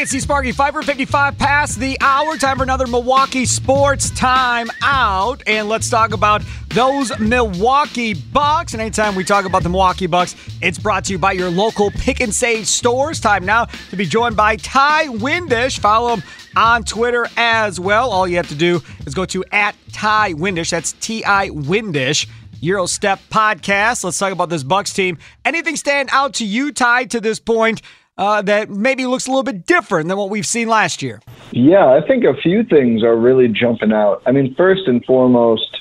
Hey, it's Sparky. 555 past the hour. Time for another Milwaukee Sports Time Out. And let's talk about those Milwaukee Bucks. And anytime we talk about the Milwaukee Bucks, it's brought to you by your local Pick and Save stores. Time now to be joined by Ty Windish. Follow him on Twitter as well. All you have to do is go to at Ty Windish. That's T I Windish. Eurostep podcast. Let's talk about this Bucks team. Anything stand out to you, Ty, to this point? Uh, that maybe looks a little bit different than what we've seen last year? Yeah, I think a few things are really jumping out. I mean, first and foremost,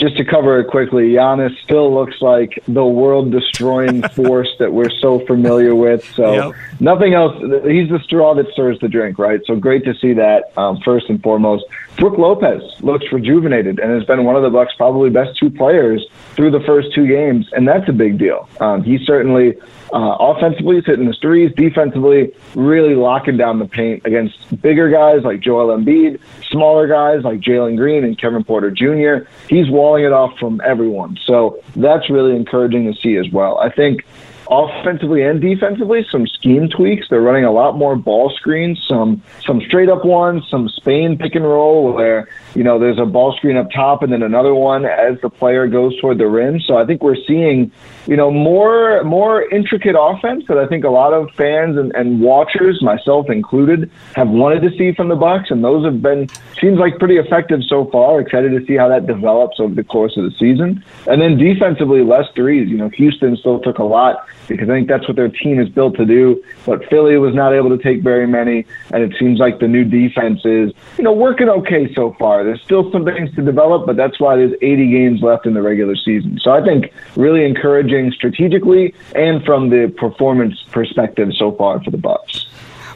just to cover it quickly, Giannis still looks like the world destroying force that we're so familiar with. So yep. nothing else. He's the straw that stirs the drink, right? So great to see that um, first and foremost. Brook Lopez looks rejuvenated and has been one of the Bucks' probably best two players through the first two games, and that's a big deal. Um, he certainly uh, offensively, he's hitting the threes. Defensively, really locking down the paint against bigger guys like Joel Embiid, smaller guys like Jalen Green and Kevin Porter Jr. He's it off from everyone. So that's really encouraging to see as well. I think offensively and defensively, some scheme tweaks. They're running a lot more ball screens, some some straight up ones, some Spain pick and roll where you know there's a ball screen up top and then another one as the player goes toward the rim. So I think we're seeing you know more more intricate offense that I think a lot of fans and, and watchers, myself included, have wanted to see from the Bucks, and those have been seems like pretty effective so far. Excited to see how that develops over the course of the season. And then defensively, less threes. You know, Houston still took a lot because I think that's what their team is built to do. But Philly was not able to take very many, and it seems like the new defense is, you know, working okay so far. There's still some things to develop, but that's why there's 80 games left in the regular season. So I think really encouraging strategically and from the performance perspective so far for the Bucks.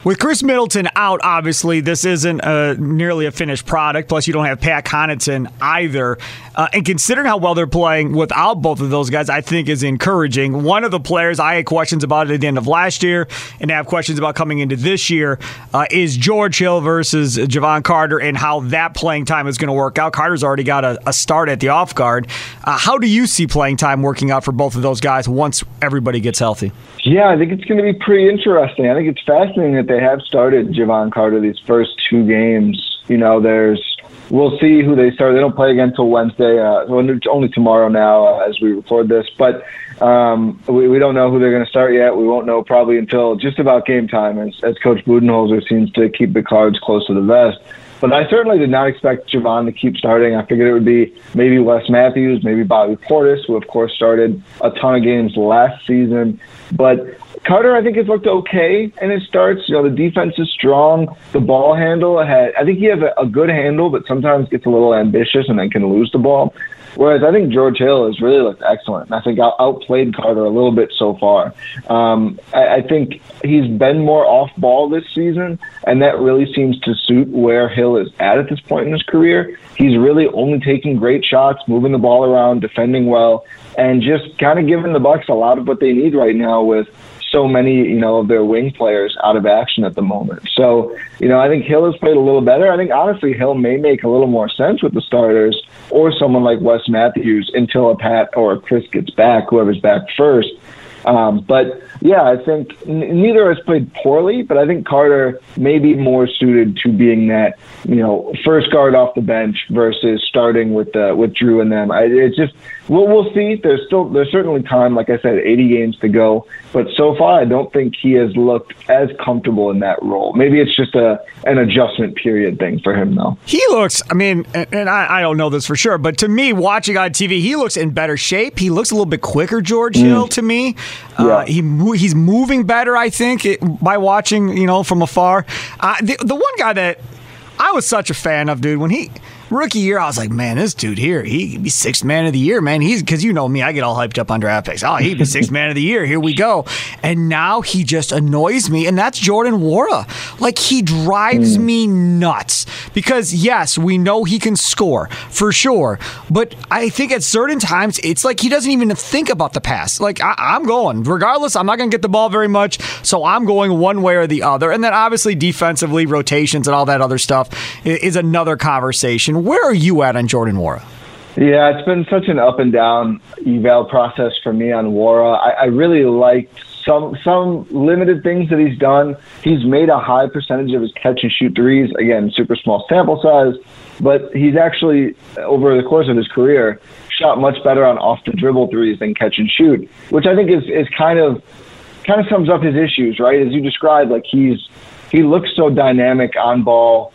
With Khris Middleton out, obviously, this isn't a, nearly a finished product. Plus, you don't have Pat Connaughton either. Uh, and considering how well they're playing without both of those guys, I think is encouraging. One of the players I had questions about at the end of last year and have questions about coming into this year uh, is George Hill versus Jevon Carter and how that playing time is going to work out. Carter's already got a, a start at the off guard. Uh, how do you see playing time working out for both of those guys once everybody gets healthy? Yeah, I think it's going to be pretty interesting. I think it's fascinating that they have started Jevon Carter these first two games. You know, there's we'll see who they start. They don't play again until Wednesday, uh, only tomorrow now uh, as we record this. But um, we, we don't know who they're going to start yet. We won't know probably until just about game time, as, as Coach Budenholzer seems to keep the cards close to the vest. But I certainly did not expect Jevon to keep starting. I figured it would be maybe Wes Matthews, maybe Bobby Portis, who of course started a ton of games last season. But Carter, I think, has looked okay in his starts. You know, the defense is strong. The ball handle had, I think he has a, a good handle, but sometimes gets a little ambitious and then can lose the ball. Whereas I think George Hill has really looked excellent. I think out- outplayed Carter a little bit so far. Um, I-, I think he's been more off ball this season, and that really seems to suit where Hill is at at this point in his career. He's really only taking great shots, moving the ball around, defending well, and just kind of giving the Bucks a lot of what they need right now with so many, you know, of their wing players out of action at the moment. So, you know, I think Hill has played a little better. I think honestly Hill may make a little more sense with the starters or someone like Wes Matthews until a Pat or a Khris gets back, whoever's back first. Um, but yeah, I think n- neither has played poorly, but I think Carter may be more suited to being that you know first guard off the bench versus starting with uh, with Jrue and them. I, it's just we'll we'll see. There's still there's certainly time. Like I said, 80 games to go, but so far I don't think he has looked as comfortable in that role. Maybe it's just a an adjustment period thing for him though. He looks. I mean, and, and I, I don't know this for sure, but to me, watching on TV, he looks in better shape. He looks a little bit quicker, George Hill, to me. Uh, he he's moving better, I think, it, by watching you know from afar. Uh, the the one guy that I was such a fan of, dude, when he rookie year, I was like, man, this dude here, he could be sixth man of the year, man. He's because you know me, I get all hyped up on draft picks. Oh, he'd be sixth man of the year. Here we go. And now he just annoys me, and that's Jordan Nwora. Like he drives hmm. me nuts because yes, we know he can score for sure, but I think at certain times it's like he doesn't even think about the pass. Like I, I'm going, regardless, I'm not going to get the ball very much, so I'm going one way or the other. And then obviously defensively, rotations and all that other stuff is another conversation. Where are you at on Jordan Nwora? Yeah, it's been such an up and down eval process for me on Nwora. I, I really liked some some limited things that he's done. He's made a high percentage of his catch and shoot threes. Again, super small sample size, but he's actually over the course of his career shot much better on off the dribble threes than catch and shoot, which I think is is kind of kind of sums up his issues, right? As you described, like he's he looks so dynamic on ball,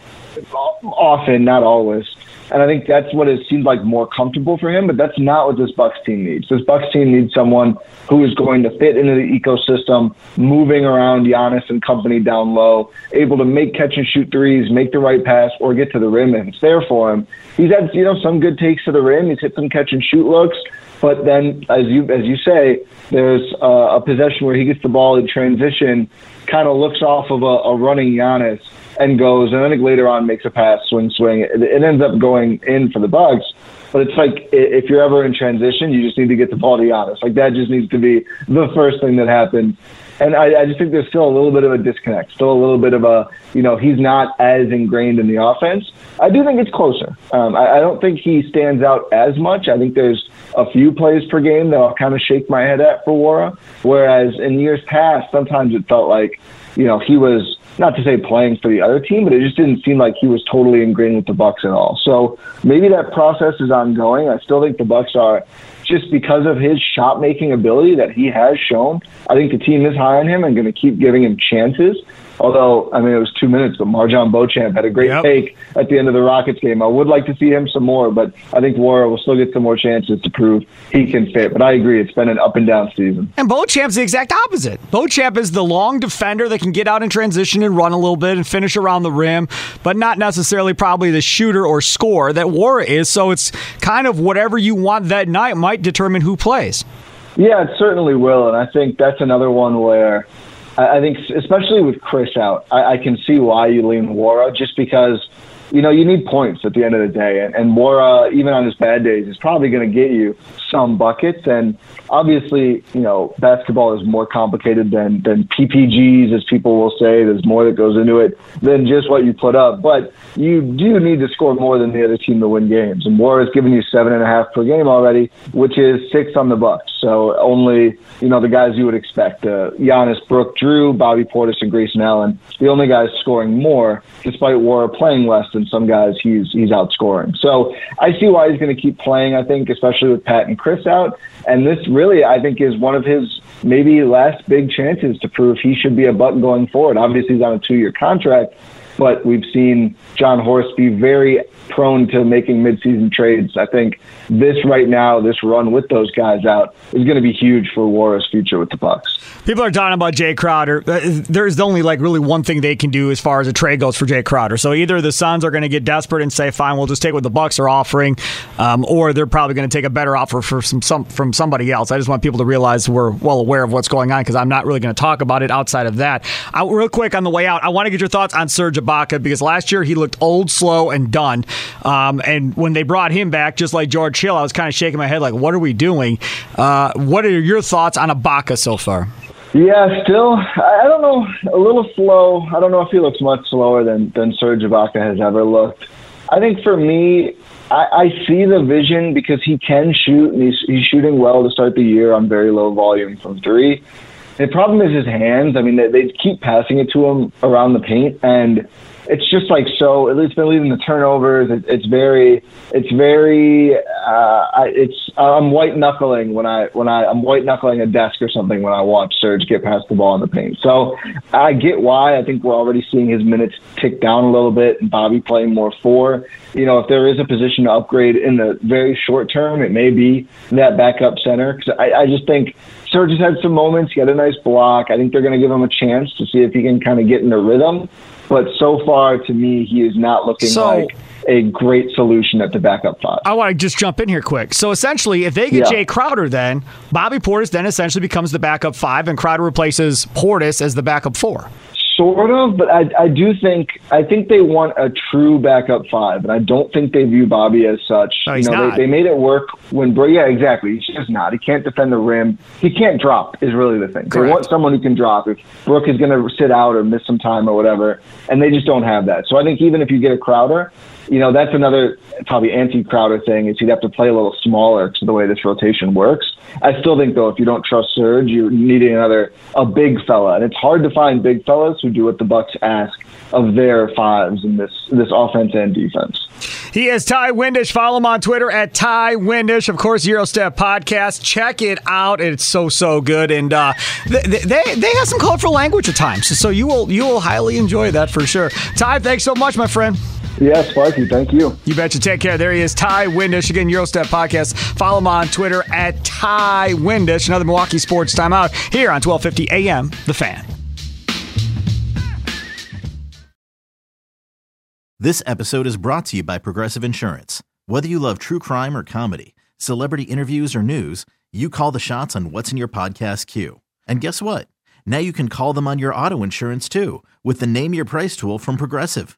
often, not always. And I think that's what it seemed like more comfortable for him, but that's not what this Bucks team needs. This Bucks team needs someone who is going to fit into the ecosystem, moving around Giannis and company down low, able to make catch and shoot threes, make the right pass, or get to the rim if it's there for him. He's had you know some good takes to the rim. He's hit some catch and shoot looks, but then as you as you say, there's uh, a possession where he gets the ball in transition, kind of looks off of a, a running Giannis and goes, and I think later on makes a pass, swing, swing. It, it ends up going in for the Bucks. But it's like if you're ever in transition, you just need to get the ball to Giannis. Like that just needs to be the first thing that happens. And I, I just think there's still a little bit of a disconnect, still a little bit of a, you know, he's not as ingrained in the offense. I do think it's closer. Um, I, I don't think he stands out as much. I think there's a few plays per game that I'll kind of shake my head at for Nwora. Whereas in years past, sometimes it felt like, you know, he was not to say playing for the other team, but it just didn't seem like he was totally ingrained with the Bucks at all. So maybe that process is ongoing. I still think the Bucks are just because of his shot making ability that he has shown. I think the team is high on him and going to keep giving him chances. Although, I mean, it was two minutes, but MarJon Beauchamp had a great Yep. take at the end of the Rockets game. I would like to see him some more, but I think Nwora will still get some more chances to prove he can fit. But I agree, it's been an up and down season. And Beauchamp's the exact opposite. Beauchamp is the long defender that can get out in transition and run a little bit and finish around the rim, but not necessarily probably the shooter or scorer that Nwora is. So it's kind of whatever you want that night might determine who plays. Yeah, it certainly will, and I think that's another one where I, think, especially with Khris out, I, I can see why you lean Nwora, just because you know you need points at the end of the day, and, and Nwora, even on his bad days, is probably going to get you some buckets. And obviously, you know, basketball is more complicated than than PPGs, as people will say. There's more that goes into it than just what you put up, but you do need to score more than the other team to win games. And Nwora's given you seven and a half per game already, which is six on the Bucks. So only you know the guys you would expect: uh, Giannis, Brook, Jrue, Bobby Portis, and Grayson Allen. The only guys scoring more, despite Nwora playing less than some guys, he's he's outscoring. So I see why he's going to keep playing. I think, especially with Pat and Khris out, and this really I think is one of his maybe last big chances to prove he should be a Buck going forward. Obviously, he's on a two-year contract but we've seen Jon Horst be very prone to making midseason trades. I think this right now, this run with those guys out, is going to be huge for Nwora's future with the Bucks. People are talking about Jae Crowder. Uh, There's only like really one thing they can do as far as a trade goes for Jae Crowder. So either the Suns are going to get desperate and say, "Fine, we'll just take what the Bucks are offering," um, or they're probably going to take a better offer for some, some from somebody else. I just want people to realize we're well aware of what's going on because I'm not really going to talk about it outside of that. I, real quick on the way out, I want to get your thoughts on Serge Ibaka because last year he looked old, slow, and done. Um, and when they brought him back, just like George Hill, I was kind of shaking my head like, "What are we doing?" Uh, what are your thoughts on Ibaka so far? Yeah, still, I don't know, a little slow. I don't know if he looks much slower than than Serge Ibaka has ever looked. I think for me, I, I see the vision because he can shoot and he's, he's shooting well to start the year on very low volume from three. The problem is his hands. I mean, they, they keep passing it to him around the paint, and it's just like so. It's been leading the turnovers. It, it's very, it's very, uh, it's I'm white knuckling when I when I I'm white knuckling a desk or something when I watch Serge get past the ball in the paint. So I get why. I think we're already seeing his minutes tick down a little bit, and Bobby playing more four. You know, if there is a position to upgrade in the very short term, it may be that backup center. Because I, I just think Serge has had some moments. He had a nice block. I think they're going to give him a chance to see if he can kind of get in the rhythm. But so far, to me, he is not looking so, like a great solution at the backup five. I want to just jump in here quick. So essentially, if they get yeah. Jae Crowder, then Bobby Portis then essentially becomes the backup five, and Crowder replaces Portis as the backup four. Sort of, but I, I do think I think they want a true backup five, and I don't think they view Bobby as such. No, he's you know, not. They, they made it work when. Yeah, exactly. He's just not. He can't defend the rim. He can't drop. Is really the thing. Correct. They want someone who can drop. If Brook is going to sit out or miss some time or whatever, and they just don't have that. So I think even if you get a Crowder, you know, that's another probably anti-Crowder thing is he'd have to play a little smaller because the way this rotation works. I still think though, if you don't trust Serge, you're needing another a big fella, and it's hard to find big fellas who do what the Bucks ask of their fives in this this offense and defense. He is Ty Windish. Follow him on Twitter at Ty Windish. Of course, Eurostep Podcast. Check it out. It's so so good, and uh, they, they they have some colorful language at times, so you will you will highly enjoy that for sure. Ty, thanks so much, my friend. Yes, Sparky, thank you. You betcha. Take care. There he is, Ty Windish. Again, Eurostep Podcast. Follow him on Twitter at Ty Windish. Another Milwaukee Sports Timeout here on 1250 AM, The Fan. This episode is brought to you by Progressive Insurance. Whether you love true crime or comedy, celebrity interviews or news, you call the shots on what's in your podcast queue. And guess what? Now you can call them on your auto insurance too with the Name Your Price tool from Progressive.